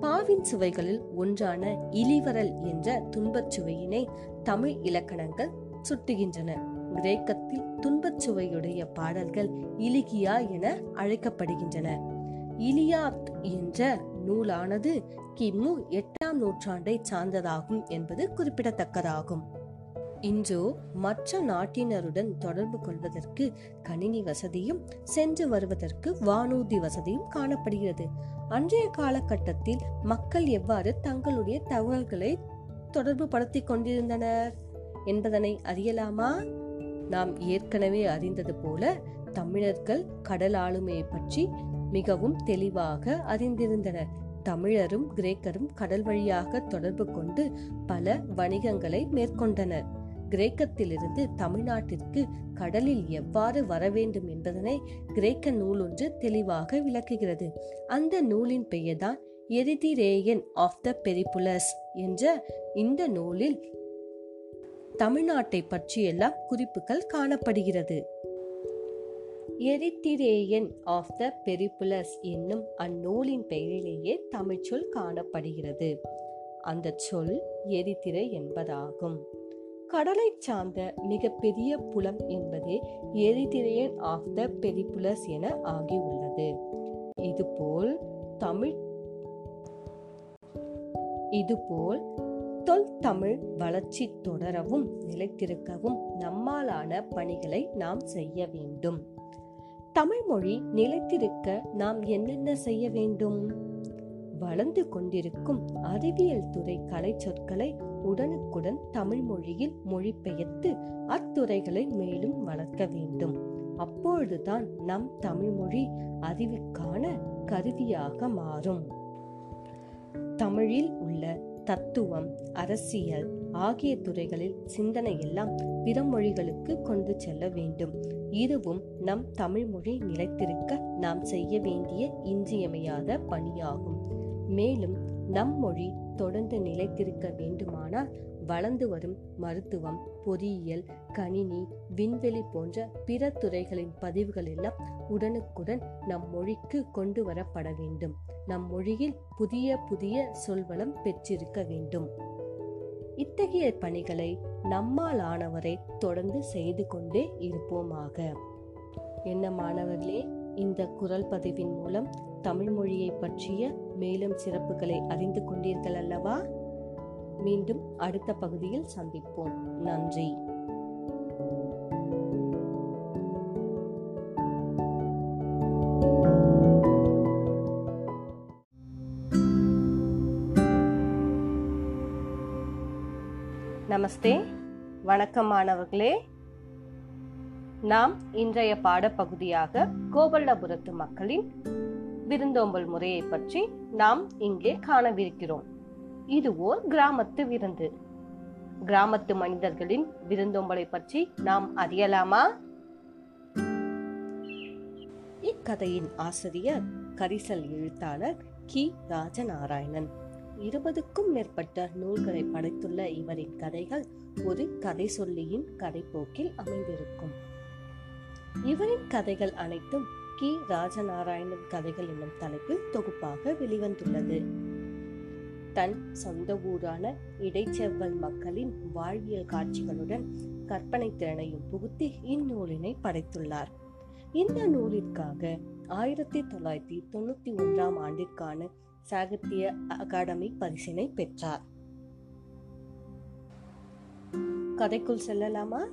பாவின் சுவைகளில் ஒன்றான இலிவரல் என்ற துன்பச் சுவையினை தமிழ் இலக்கணங்கள் சுட்டுகின்றன. கிரேக்கத்தில் துன்பச் சுவையுடைய பாடல்கள் இலிகியா என அழைக்கப்படுகின்றன. இலியாத் என்ற நூலானது கிமு எட்டாம் நூற்றாண்டை சார்ந்ததாகும் என்பது குறிப்பிடத்தக்கதாகும். இன்றோ மற்ற நாட்டினருடன் தொடர்பு கொள்வதற்கு கணினி வசதியும் சென்று வருவதற்கு வானூர்தி வசதியும் காணப்படுகிறது. அன்றைய காலகட்டத்தில் மக்கள் எவ்வாறு தங்களுடைய தகவல்களை தொடர்பு படுத்தி கொண்டிருந்தனர் என்பதனை அறியலாமா? நாம் ஏற்கனவே அறிந்தது போல தமிழர்கள் கடல் ஆளுமையை பற்றி மிகவும் தெளிவாக அறிந்திருந்தனர் தமிழரும் கிரேக்கரும் கடல் வழியாக தொடர்பு கொண்டு பல வணிகங்களை மேற்கொண்டனர். கிரேக்கத்திலிருந்து தமிழ்நாட்டிற்கு கடலில் எவ்வாறு வர வேண்டும் என்பதனை கிரேக்க நூல் ஒன்று தெளிவாக விளக்குகிறது. அந்த நூலின் பெயர்தான் எரிதிரேயன் ஆஃப் த பெரிபுலஸ் என்ற இந்த நூலில் தமிழ்நாட்டை பற்றியெல்லாம் குறிப்புகள் காணப்படுகிறது. எரித்திரேயன் ஆஃப் த பெரிபுலஸ் என்னும் அந்நூலின் பெயரிலேயே தமிழ்ச்சொல் காணப்படுகிறது. அந்த சொல் எரித்திரை என்பதாகும். கடலை சார்ந்த மிகப்பெரிய புலம் என்பதே எரித்திரையன் ஆஃப் த பெரிபுலஸ் என ஆகியுள்ளது. இதுபோல் தமிழ் இதுபோல் தொல் தமிழ் வளர்ச்சி தொடரவும் நிலைத்திருக்கவும் நம்மாலான பணிகளை நாம் செய்ய வேண்டும். தமிழ் மொழி நிலைத்திருக்க நாம் என்னென்ன செய்ய வேண்டும்? வளர்ந்து கொண்டிருக்கும் அறிவியல் துறை கலை சொற்களை உடனுக்குடன் தமிழ் மொழியில் மொழிபெயர்த்து அத்துறைகளை மேலும் வளர்க்க வேண்டும். அப்பொழுதுதான் நம் தமிழ் மொழி அறிவுக்கான கருவியாக மாறும். தமிழில் உள்ள தத்துவம் அரசியல் ஆகிய துறைகளில் சிந்தனை எல்லாம் பிற மொழிகளுக்கு கொண்டு செல்ல வேண்டும். இதுவும் நம் தமிழ் மொழி நிலைத்திருக்க நாம் செய்ய வேண்டிய இன்றியமையாத பணியாகும். மேலும் நம் மொழி தொடர்ந்து நிலைத்திருக்க வேண்டுமானால் வளர்ந்து வரும் மருத்துவம் பொறியியல் கணினி விண்வெளி போன்ற பிற துறைகளின் பதிவுகள் எல்லாம் உடனுக்குடன் நம் மொழிக்கு கொண்டு வரப்பட வேண்டும். நம் மொழியில் புதிய புதிய சொல்வளம் பெற்றிருக்க வேண்டும். இத்தகைய பணிகளை நம்மால் ஆனவரை தொடர்ந்து செய்து கொண்டே இருப்போமாக. என்ன மாணவர்களே இந்த குரல் பதிவின் மூலம் தமிழ் மொழியை பற்றிய மேலும் சிறப்புகளை அறிந்து கொண்டீர்கள் அல்லவா? மீண்டும் அடுத்த பகுதியில் சந்திப்போம். நன்றி. நமஸ்தே. வணக்கம் மாணவர்களே நாம் இன்றைய பாடப்பகுதியாக கோவல்லபுரத்து மக்களின் விருந்தோம்பல் முறையை பற்றி நாம் இங்கே காணவிருக்கிறோம். இது ஓர் கிராமத்து விருந்து. கிராமத்து மனிதர்களின் விருந்தோம்பலை பற்றி நாம் அறியலாமா? இக்கதையின் ஆசிரியர் கரிசல் எழுத்தாளர் கி. ராஜநாராயணன். இருபதுக்கும் மேற்பட்ட நூல்களை படைத்துள்ள இவரின் கதைகள் ஒரு கதை சொல்லியின் கதைப்போக்கில் அமைந்திருக்கும். இவரின் கதைகள் அனைத்தும் கி. ராஜநாராயணன் கதைகள் என்னும் தலைப்பில் தொகுப்பாக வெளிவந்துள்ளது. தன் சொந்த ஊரான இடைச்செவ்வல் மக்களின் வாழ்வியல் காட்சிகளுடன் கற்பனை திறனையும் புகுத்தி இந்நூலினை படைத்துள்ளார். இந்த நூலிற்காக ஆயிரத்தி தொள்ளாயிரத்தி தொண்ணூத்தி ஒன்றாம் ஆண்டிற்கான சாகித்ய அகாடமி பரிசினை பெற்றார். கதைக்குள் செல்லலாமா?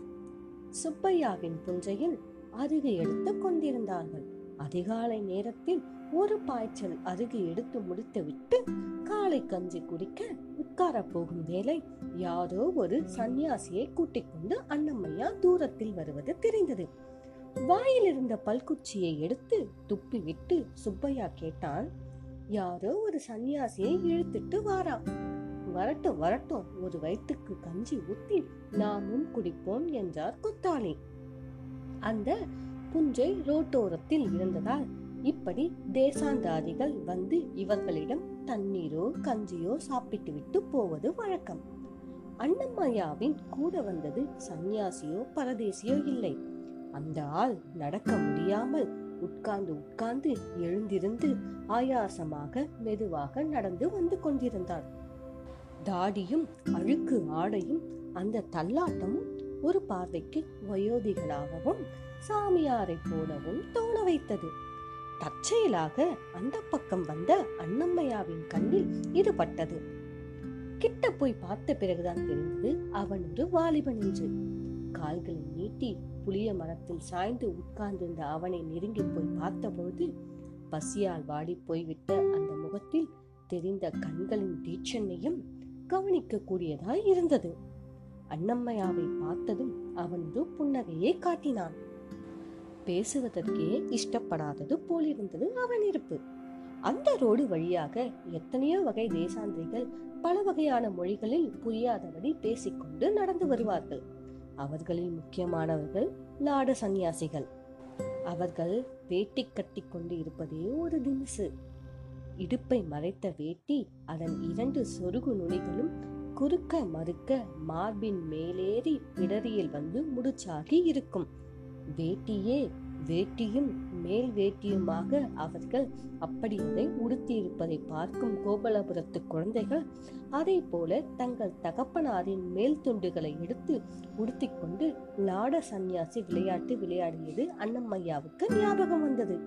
சுப்பையாவின் புஞ்சையில் அருகு எடுத்து கொண்டிருந்தார்கள். அதிகாலை நேரத்தில் ஒரு பாய்ச்சல் அருகு எடுத்து முடித்துவிட்டு காலை கஞ்சி குடிக்க உட்கார போகும் வேலை யாரோ ஒரு சன்னியாசியை கூட்டிக் கொண்டு அண்ணம்மையா தூரத்தில் வருவது தெரிந்தது. வாயிலிருந்த பல்குச்சியை எடுத்து துப்பிவிட்டு சுப்பையா கேட்டான் யாரோ ஒரு சன்னியாசியை இழுத்துட்டு வாரா. வரட்டும் வரட்டும். ஒரு வயிற்றுக்கு கஞ்சி ஊத்தி நாமும் குடிப்போம் என்றார் கொத்தாளி அந்த புஞ்சை ரோட்டோரத்தில் இருந்ததால் இப்படி தேசாந்தாரிகள் வந்து இவர்களிடம் தண்ணீரோ கஞ்சியோ சாப்பிட்டு விட்டு போவது வழக்கம். அண்ணம்மையாவின் கூட வந்தது சந்நியாசியோ பரதேசியோ இல்லை. அந்த ஆள் நடக்க முடியாமல் உட்கார்ந்து உட்கார்ந்து எழுந்திருந்து ஆயாசமாக மெதுவாக நடந்து வந்து கொண்டிருந்தார். தாடியும் அழுக்கு ஆடையும் அந்த தள்ளாட்டமும் ஒரு பார்வைக்கு வயோதிகளாகவும் சாமியாரை போலவும் தோண வைத்தது. தற்செயலாக அந்த பக்கம் வந்த அண்ணம்மையாவின் கண்ணில் இது பட்டது கிட்ட போய் பார்த்த பிறகுதான் தெரிந்தது அவன் ஒரு வாலிபன் என்று. கால்களை நீட்டி புளிய மரத்தில் சாய்ந்து உட்கார்ந்திருந்த அவனை நெருங்கி போய் பார்த்தபோது பசியால் வாடி போய்விட்ட அந்த முகத்தில் தெரிந்த கண்களின் தீட்சண்ணையும் கவனிக்க கூடியதாய் இருந்தது. அண்ணம்மையாவை பார்த்ததும் அவனது புன்னகையை காட்டினான். பேசுவதற்கே இஷ்டப்படாதது போலிருந்தது அவன் இருப்பு. அந்த ரோடு வழியாக எத்தனையோ வகை தேசாந்திரிகள் பல வகையான மொழிகளில் புரியாதபடி பேசிக்கொண்டு நடந்து வருவார்கள். அவர்களில் முக்கியமானவர்கள் லாட சந்நியாசிகள். அவர்கள் வேட்டி கட்டி கொண்டு இருப்பதே ஒரு தினசு இடுப்பை மறைத்த வேட்டி அதன் இரண்டு சொருகு நுனிகளும் குறுக்க மறுக்க மார்பின் மேலேறி பிடரியில் வந்து முடிச்சாகி இருக்கும். வேட்டியே வேட்டியும் மேல் வேட்டியுமாக அவர்கள் அப்படி அதை உடுத்தியிருப்பதை பார்க்கும் கோபலபுரத்து குழந்தைகள் அதை போல தங்கள் தகப்பனாரின் மேல் துண்டுகளை எடுத்து உடுத்திக்கொண்டு லாட சந்நியாசி விளையாட்டு விளையாடியது அண்ணம்மையாவுக்கு ஞாபகம் வந்தது.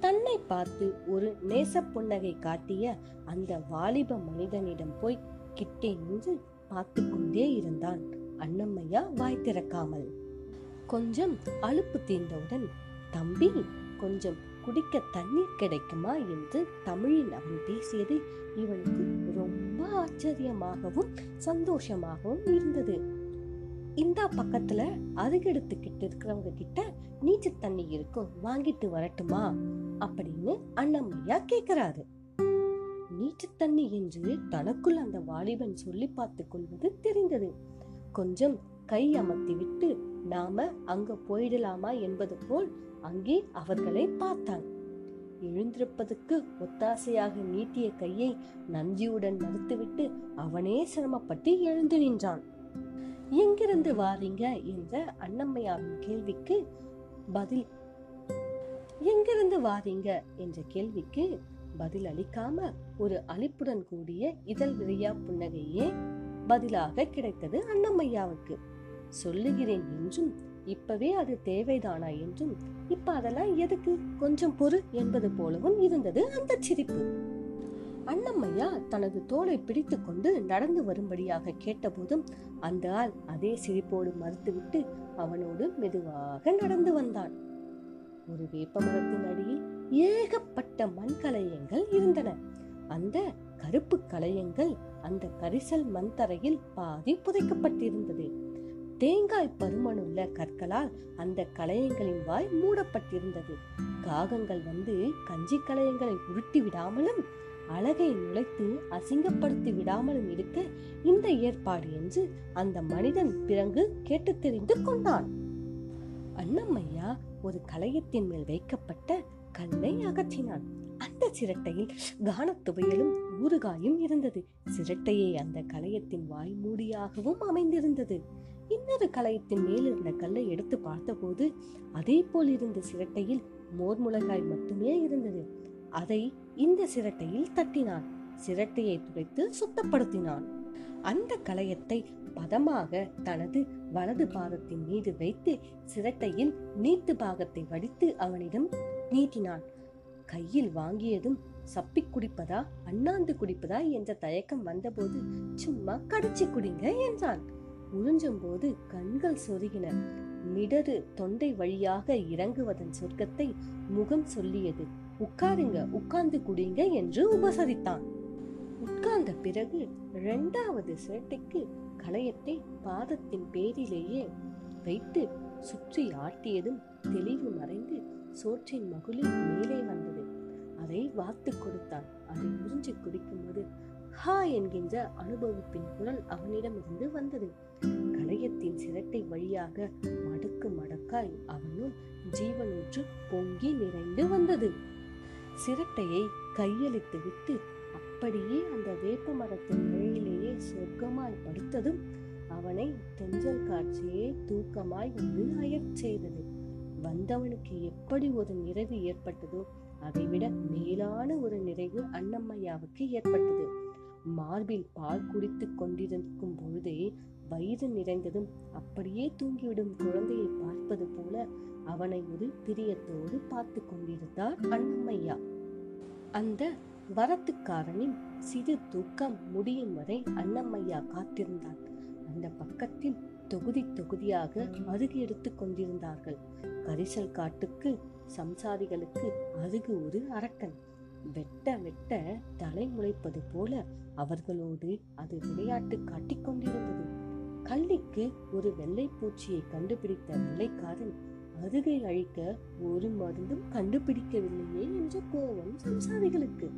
தன்னை பார்த்து ஒரு நேச புன்னகை காட்டிய அந்த வாலிப மனிதனிடம் போய் கிட்டே நின்று பார்த்து கொண்டே இருந்தான். அண்ணம்மையா வாய் திறக்காமல். கொஞ்சம் அலுப்பு தீர்ந்தவுடன் தம்பி கொஞ்சம் குடிக்க தண்ணீர் கிடைக்குமா? என்று தமிழில் அவன் பேசியது இவனுக்கு ரொம்ப ஆச்சரியமாகவும் சந்தோஷமாகவும் இருந்தது. இந்த பக்கத்துல அருகெடுத்துக்கிட்டு இருக்கிறவங்க கிட்ட நீச்சல் தண்ணி இருக்கும் வாங்கிட்டு வரட்டுமா? அப்படின்னு அண்ணம்மையா கேக்குறாரு. நீச்சல் தண்ணி என்று தனக்குள் அந்த வாலிபன் சொல்லி பார்த்து கொள்வது தெரிந்தது. கொஞ்சம் கை அமர்த்தி விட்டு நாம அங்க போயிடலாமா என்பது போல் அங்கே அவர்களை பார்த்தான். எழுந்திருப்பதற்கு ஒத்தாசையாக நீட்டிய கையை நந்தியுடன் மறுத்துவிட்டு அவனே சிரமப்பட்டு எழுந்து நின்றான். எங்கிருந்து வாரீங்க? என்ற அண்ணம்மையாவின் கேள்விக்கு பதில் எங்கிருந்து வாரீங்க? என்ற கேள்விக்கு பதில் அளிக்காம ஒரு அளிப்புடன் கூடிய இதழ் விரியா புன்னகையே பதிலாக கிடைத்தது அண்ணம்மையாவுக்கு. சொல்லுகிறேன் என்றும் இப்பவே அது தேவைதானா என்றும் இப்ப அதெல்லாம் எதுக்கு? கொஞ்சம் பொறு என்பது போலவும் இருந்தது அந்த சிரிப்பு. அண்ணம்மையா தனது தோலை பிடித்து கொண்டு நடந்து வரும்படியாக கேட்டபோதும் அந்த ஆள் அதே சிரிப்போடு மறுத்துவிட்டு அவனோடு மெதுவாக நடந்து வந்தான். ஒரு வேப்ப மரத்தின் அடியில் ஏகப்பட்ட மண் கலையங்கள் இருந்தன. அந்த கருப்பு கலையங்கள் அந்த கரிசல் மண் தரையில் பாதி புதைக்கப்பட்டிருந்தது. தேங்காய் பருமனுள்ள கற்களால் அந்த கலையங்களின் வாய் மூடப்பட்டிருந்தது. காகங்கள் வந்து கஞ்சி கலையங்களை உருட்டி விடாமலும் அழகை நுழைத்து அசிங்கப்படுத்தி விடாமலும் இருக்க இந்த ஏற்பாடு என்று அந்த மனிதன் பிறகு கேட்டு தெரிந்து கொண்டான். அண்ணம்மையா ஒரு கலையத்தின் மேல் வைக்கப்பட்ட கல்லை அகற்றினான். அந்த சிரட்டையில் கானத்துவையலும் ஊறுகாயும் இருந்தது. சிரட்டையை அந்த கலையத்தின் வாய் மூடியாகவும் அமைந்திருந்தது. இன்னொரு கலையத்தின் மேலிருந்த கல்லை எடுத்து பார்த்தபோது அதே போல் இருந்த சிரட்டையில் மோர் முளகாய் மட்டுமே இருந்தது. அதை இந்த சிரட்டையில் தட்டினான். சிரட்டையை துடைத்து சுத்தப்படுத்தினான். அந்த கலையத்தை பதமாக தனது வலது பாதத்தின் மீது வைத்து சிரட்டையில் நீட்டு பாகத்தை வடித்து அவனிடம் நீட்டினான். கையில் வாங்கியதும் சப்பி குடிப்பதா அண்ணாந்து குடிப்பதா என்ற தயக்கம் வந்தபோது சும்மா கடிச்சு குடிங்க என்றான். உறிஞ்சும்போது கண்கள் சொருகின. மிடரு தொண்டை வழியாக இறங்குவதன் சொர்க்கத்தை முகம் சொல்லியது. உட்காருங்க உட்கார்ந்து குடிங்க என்று உபசரித்தான். உட்கார்ந்த பிறகு இரண்டாவது சேட்டைக்கு களையத்தை பாதத்தின் பேரிலேயே வைத்து சுற்றி ஆட்டியதும் தெளிவு மறைந்து சோற்றின் மகுளி மேலே வந்தது. அதை வாத்து கொடுத்தான். அதை உறிஞ்சி குடிக்கும்போது ஹா என்கின்ற அனுபவிப்பின் குரல் அவனிடமிருந்து வந்தது. களையத்தின் சிரட்டை வழியாக மடக்கு மடக்காய் அவனுள் ஜீவனூற்று பொங்கி நிறைந்து வந்தது. சிரட்டையை கையளித்து விட்டு அப்படியே அந்த வேப்ப மரத்தின் நிழலிலேயே சொர்க்கமாய் படுத்ததும் அவனை தெஞ்சல் காட்சியே தூக்கமாய் வந்து அயற் செய்தது. வந்தவனுக்கு எப்படி ஒரு நிறைவு ஏற்பட்டதோ அதைவிட மேலான ஒரு நிறைவு அன்னம்மையாவுக்கு ஏற்பட்டது. மார்பில் பால் குடித்து கொண்டிருக்கும் பொழுதே வயிறு நிறைந்ததும் அப்படியே தூங்கிவிடும் குழந்தையை பார்ப்பது போல அவனை ஒரு பிரியத்தோடு பார்த்து கொண்டிருந்தார் அண்ணம்மையா அந்த வரத்துக்காரனின் சிறு தூக்கம் முடியும் வரை அண்ணம்மையா காத்திருந்தான் அந்த பக்கத்தில் தொகுதி தொகுதியாக அருகு எடுத்து கொண்டிருந்தார்கள். கரிசல் காட்டுக்கு சம்சாரிகளுக்கு அருகு ஒரு அரக்கன். வெட்ட வெட்ட தலை முளைப்பது போல அவர்களோடு அது விளையாட்டு காட்டிக் கொண்டிருந்தது கள்ளிக்கு ஒரு வெள்ளை பூச்சியை கண்டுபிடித்த வெள்ளைக்காரன் அருகை அழிக்க ஒரு மருந்தும் கண்டுபிடிக்கவில்லையே என்ற கோபம் சம்சாரிகளுக்கு.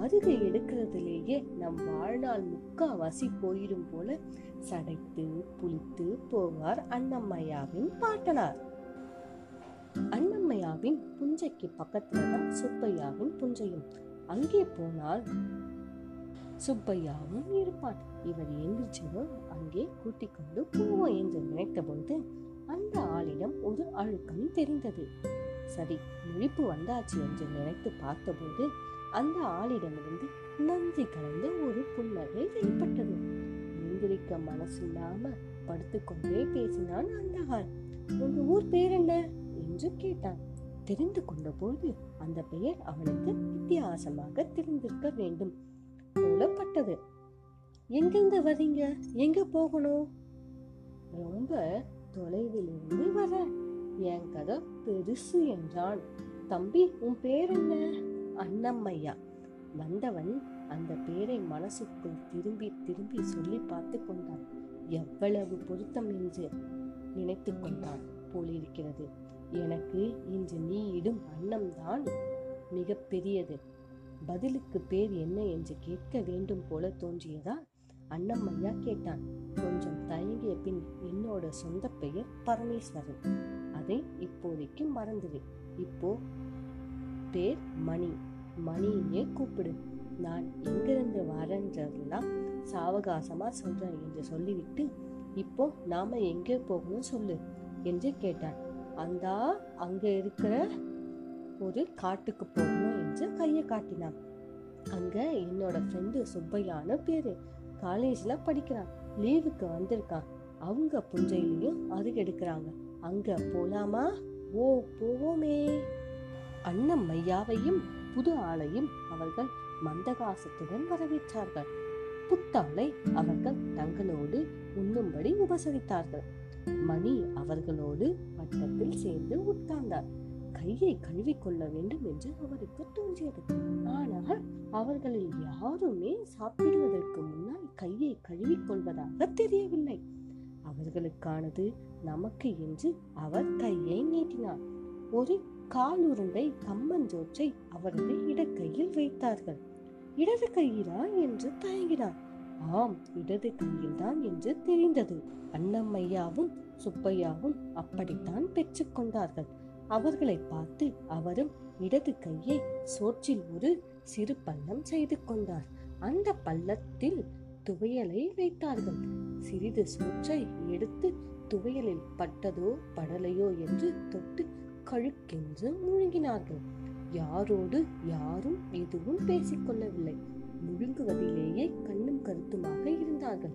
அருகை எடுக்கிறதுலேயே நம் வாழ்நாள் முக்காவாசி போயிடும் போல சடைத்து புளித்து போவார் அன்னம்மையாவின் பாட்டனார். அன்னம்மையாவின் புஞ்சைக்கு பக்கத்துல தான் சுப்பையாவின் புஞ்சையும். அங்கே போனால் சுப்பையாவும் இருப்பான் இவர் எந்திரிச்சதும் அங்கே கூட்டிக் கொண்டு போவோம் என்று நினைத்தபோது அந்த ஆளிடம் ஒரு அழுக்கம் தெரிந்தது. சரி முழிப்பு வந்தாச்சு என்று நினைத்து பார்த்தபோது அந்த ஆளிடமிருந்து நன்றி கலந்த ஒரு புன்னகை வெளிப்பட்டது. எந்திரிக்க மனசில்லாம படுத்துக்கொண்டே பேசினான் அந்த ஆள். உங்க ஊர் பேர் என்ன? என்று கேட்டான். தெரிந்து கொண்ட அந்த பெயர் அவனுக்கு வித்தியாசமாக தெரிந்திருக்க வேண்டும். கேட்டது. எங்கிருந்து வரீங்க எங்க போகணும்? ரொம்ப தொலைவில் இருந்து வர. என் கதை பெருசு என்றான். தம்பி உன் பேர் என்ன? அண்ணம்மையா. வந்தவன் அந்த பேரை மனசுக்குள் திரும்பி திரும்பி சொல்லி பார்த்து கொண்டான். எவ்வளவு பொருத்தம் என்று நினைத்து கொண்டான் போலிருக்கிறது. எனக்கு இன்று நீ இடும் அன்னம்தான் மிக பெரியது பதிலுக்கு பேர் என்ன என்று கேட்க வேண்டும் போல தோன்றியதா? அண்ணம்மையா கேட்டான். கொஞ்சம் தயங்கிய பின் என்னோட சொந்த பெயர் பரமேஸ்வரன். அதை இப்போதைக்கு மறந்துடு. இப்போ பேர் மணி. மணியே கூப்பிடு. நான் எங்கிருந்து வரேன்றதெல்லாம் சாவகாசமா சொல்றேன் என்று சொல்லிவிட்டு இப்போ நாம எங்கே போகணும் சொல்லு என்று கேட்டான். அந்தா அங்க இருக்கிற ஒரு காட்டுக்கு போகணும் என்று கையை காட்டினான். அங்க என்னோட ஃப்ரெண்டு சுப்பையான பேரு. காலேஜ்ல படிக்கிறான். லீவுக்கு வந்திருக்கான். அவங்க புஞ்சையிலையும் அருகெடுக்கிறாங்க அங்க போலாமா? ஓ போவோமே. அண்ணம் மையாவையும் புது ஆளையும் அவர்கள் மந்தகாசத்துடன் வரவேற்றார்கள். புத்தாளை அவர்கள் தங்களோடு உண்ணும்படி உபசரித்தார்கள். மணி அவர்களோடு வட்டத்தில் சேர்ந்து உட்கார்ந்தார். கையை கழுவிக்கொள்ள வேண்டும் என்று அவருக்கு தோன்றியது. ஆனால் அவர்களில் யாருமே சாப்பிடுவதற்கு முன்னால் கையை கழுவிக்கொள்வதாக தெரியவில்லை. அவர்களுக்கானது நமக்கு என்று அவர் கையை நீட்டினார். ஒரு காலுருண்டை கம்மஞ்சோற்றை அவரது இடக்கையில் வைத்தார்கள். இடது கையிலா என்று தயங்கினார். ஆம் இடது கையில்தான் என்று தெரிந்தது. அன்னம்மையாவும் சுப்பையாவும் அப்படித்தான் பெற்றுக்கொண்டார்கள் அவர்களை பார்த்து அவரும் இடது கையை சோற்றில் ஒரு சிறு பள்ளம் செய்து கொண்டார். அந்த பள்ளத்தில் துவையலை வைத்தார்கள். சிறிது சோற்றை எடுத்து துவையலில் பட்டதோ படலையோ என்று தொட்டு கழுக்கென்று முழுங்கினார்கள். யாரோடு யாரும் எதுவும் பேசிக்கொள்ளவில்லை முழுங்குவதிலேயே கண்ணும் கருத்துமாக இருந்தார்கள்.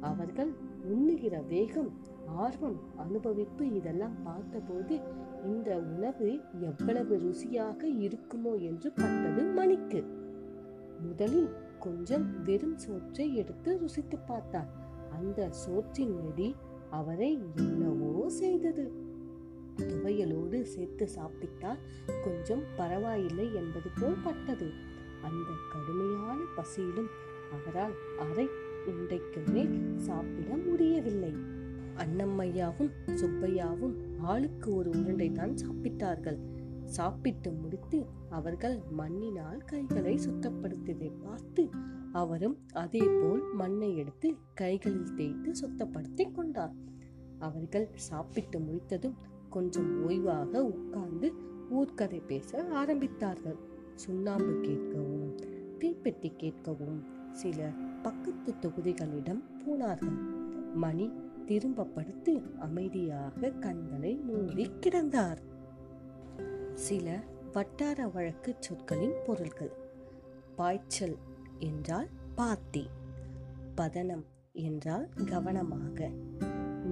அவர்கள் உண்ணுகிற வேகம் ஆர்வம் அனுபவிப்பு இதெல்லாம் பார்த்தபோது இந்த உணவு எவ்வளவு ருசியாக இருக்குமோ என்று பட்டது மணிக்கு. முதலில் கொஞ்சம் வெறும் சோற்றை எடுத்து ருசித்து பார்த்தார் அந்த சோற்றின் நெடி அவரை என்னவோ செய்தது. துவையலோடு சேர்த்து சாப்பிட்டால் கொஞ்சம் பரவாயில்லை என்பது போல் பட்டது. அந்த கடுமையான பசியிலும் அவரால் அரை உண்டைக்கு மேல் சாப்பிட முடியவில்லை. அன்னம்மையாவும் சுப்பையாவும் ஆளுக்கு ஒரு உருண்டை தான் சாப்பிட்டார்கள். சாப்பிட்டு முடித்து அவர்கள் மண்ணினால் கைகளை சுத்தப்படுத்தியதை பார்த்து அவரும் அதேபோல் மண்ணை எடுத்து கைகளில் தேய்த்து சுத்தப்படுத்தி கொண்டார். அவர்கள் சாப்பிட்டு முடித்ததும் கொஞ்சம் ஓய்வாக உட்கார்ந்து ஊர்க்கதை பேச ஆரம்பித்தார்கள். சுண்ணாம்பு கேட்கவும் தீப்பெட்டி கேட்கவும் சில பக்கத்து தொகுதிகளிடம் போனார்கள். மணி திரும்ப படுத்து அமைதியாக கண்களை மூடி கிடந்தார். சில வட்டார வழக்கு சொற்களின் பொருள்கள். பாய்ச்சல் என்றால் பாத்தி. பதனம் என்றால் கவனமாக.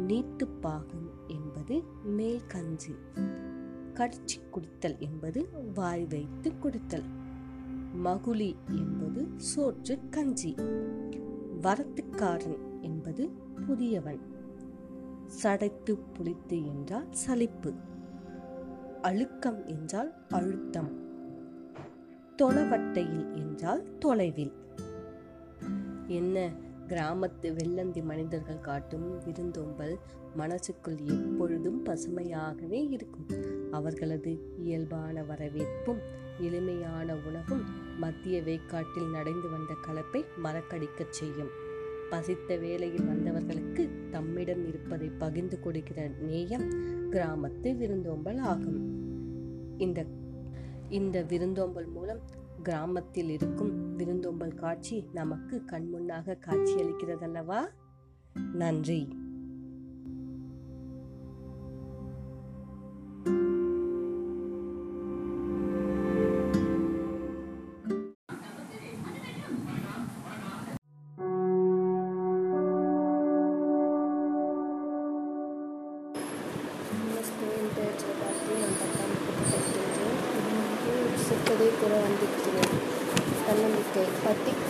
நீட்டுப்பாகம் என்பது மேல் கஞ்சி. கடிச்சி குடித்தல் என்பது வாய் வைத்து குடித்தல். மகுளி என்பது சோற்று கஞ்சி. வரத்துக்காரன் என்பது புதியவன். சடைத்து புளித்து என்றால் சலிப்பு. அழுக்கம் என்றால் அழுத்தம். தொலைவட்டையில் என்றால் தொலைவில். என்ன கிராமத்து வெள்ளந்தி மனிதர்கள் காட்டும் விருந்தோம்பல் மனசுக்குள் எப்பொழுதும் பசுமையாகவே இருக்கும். அவர்களது இயல்பான வரவேற்பும் எளிமையான உணவும் மத்திய வேக்காட்டில் நடந்து வந்த கலப்பை மறக்கடிக்கச் செய்யும். பசித்த வேலையில் வந்தவர்களுக்கு தம்மிடம் இருப்பதை பகிர்ந்து கொடுக்கிற நேயம் கிராமத்து விருந்தோம்பல் ஆகும். இந்த இந்த விருந்தோம்பல் மூலம் கிராமத்தில் இருக்கும் விருந்தோம்பல் காட்சி நமக்கு கண்முன்னாக காட்சியளிக்கிறதல்லவா? நன்றி.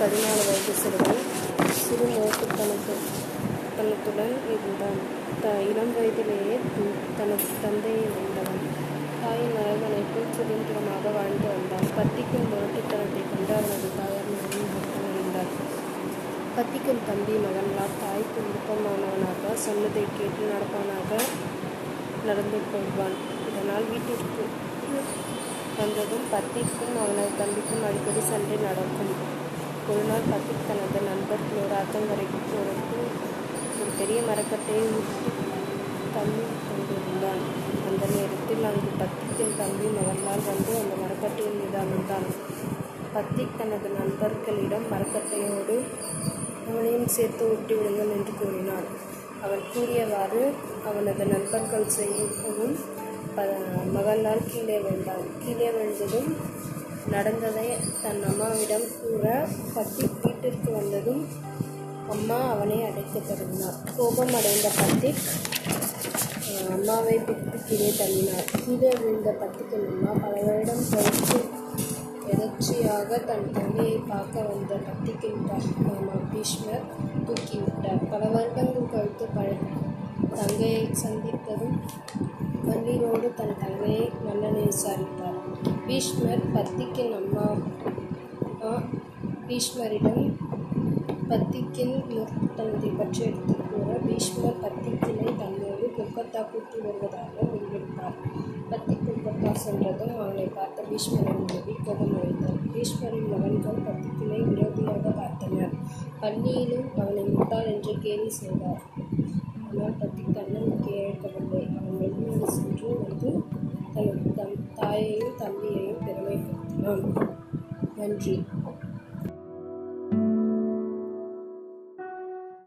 பதினாலு வயது சிறுவன் சிறு மோட்டுத்தனத்து தனத்துடன் இருந்தான். த இளம் வயதிலேயே தன்- தனது தந்தையை இழந்தவன் தாயின் அரவணைப்பில் சுதந்திரமாக வாழ்ந்து வந்தான். பத்திக்கும் முரட்டுத்தனத்தை கொண்டு அவனது தாயார் மகன் இருந்தார் பத்திக்கும் தம்பி மகன்லால் தாய்க்கு விருப்பமானவனாக சொன்னதை கேட்டு நடப்பவனாக நடந்து கொள்வான். இதனால் வீட்டிற்கு வந்ததும் பத்திக்கும் அவனது தம்பிக்கும் அடிக்கடி சண்டை நடக்கும். ஒரு நாள் பத்திக் தனது நண்பர்களோடு வரைக்கும் போவதற்கு ஒரு பெரிய மரக்கட்டையை உருட்டி தள்ளி கொண்டிருந்தான். அந்த நேரத்தில் அங்கு பத்திக்கின் தம்பி மகன்லால் வந்து அந்த மரக்கட்டையின் மீது அமர்ந்தான். பத்திக் தனது நண்பர்களிடம் மரக்கட்டையோடு அவனையும் சேர்த்து ஊட்டி விடுங்கள் என்று கூறினான். அவன் கூறியவாறு அவனது நண்பர்கள் செய்யவும் ப மகன்லால் கீழே விழுந்தான். கீழே விழுந்ததும் நடந்ததை தன் அம்மாவிடம் கூற பத்திக் வீட்டிற்கு வந்ததும் அம்மா அவனை அடைத்து தருவினார் கோபம் அடைந்த பத்திக் அம்மாவை பிடித்து கீழே தள்ளினார். கீழே விழுந்த பத்திக்கின் அம்மா பல வருடம் கழித்து எதர்ச்சியாக தன் தங்கையை பார்க்க வந்த பத்திக்கின் மாமா பீஷ்மர் தூக்கிவிட்டார் பல வருடங்கள் கழித்து பழ தங்கையை சந்தித்ததும் கண்ணீரோடு தன் தங்கையை மன்னனை விசாரித்தார். பீஷ்மர் பத்திக்கின் அம்மா. பீஷ்மரிடம் பத்திக்கின் தன்னை பற்றி எடுத்துக் கூற பீஷ்மர் பத்திக்கினை தன்னோடு கொல்கத்தா கூட்டி வருவதாக முடிவெடுத்தார் பத்தி கொல்கத்தா சென்றதும் அவனை பார்த்த பீஷ்மரின் மனைவி கோபமடைந்தார் பீஷ்மரின் மகன்கள் பத்திக்கினை விரோதியாக பார்த்தனர். பள்ளியிலும் அவனை முட்டாள் என்று கேலி செய்தார். ஆனால் பத்தி தன்னம்பிக்கை இழக்கவில்லை அவன் வெளிநாடு சென்று வந்து தனது தம் தாயையும் தம்பியையும் பெருமைப்படுத்தினான் நன்றி.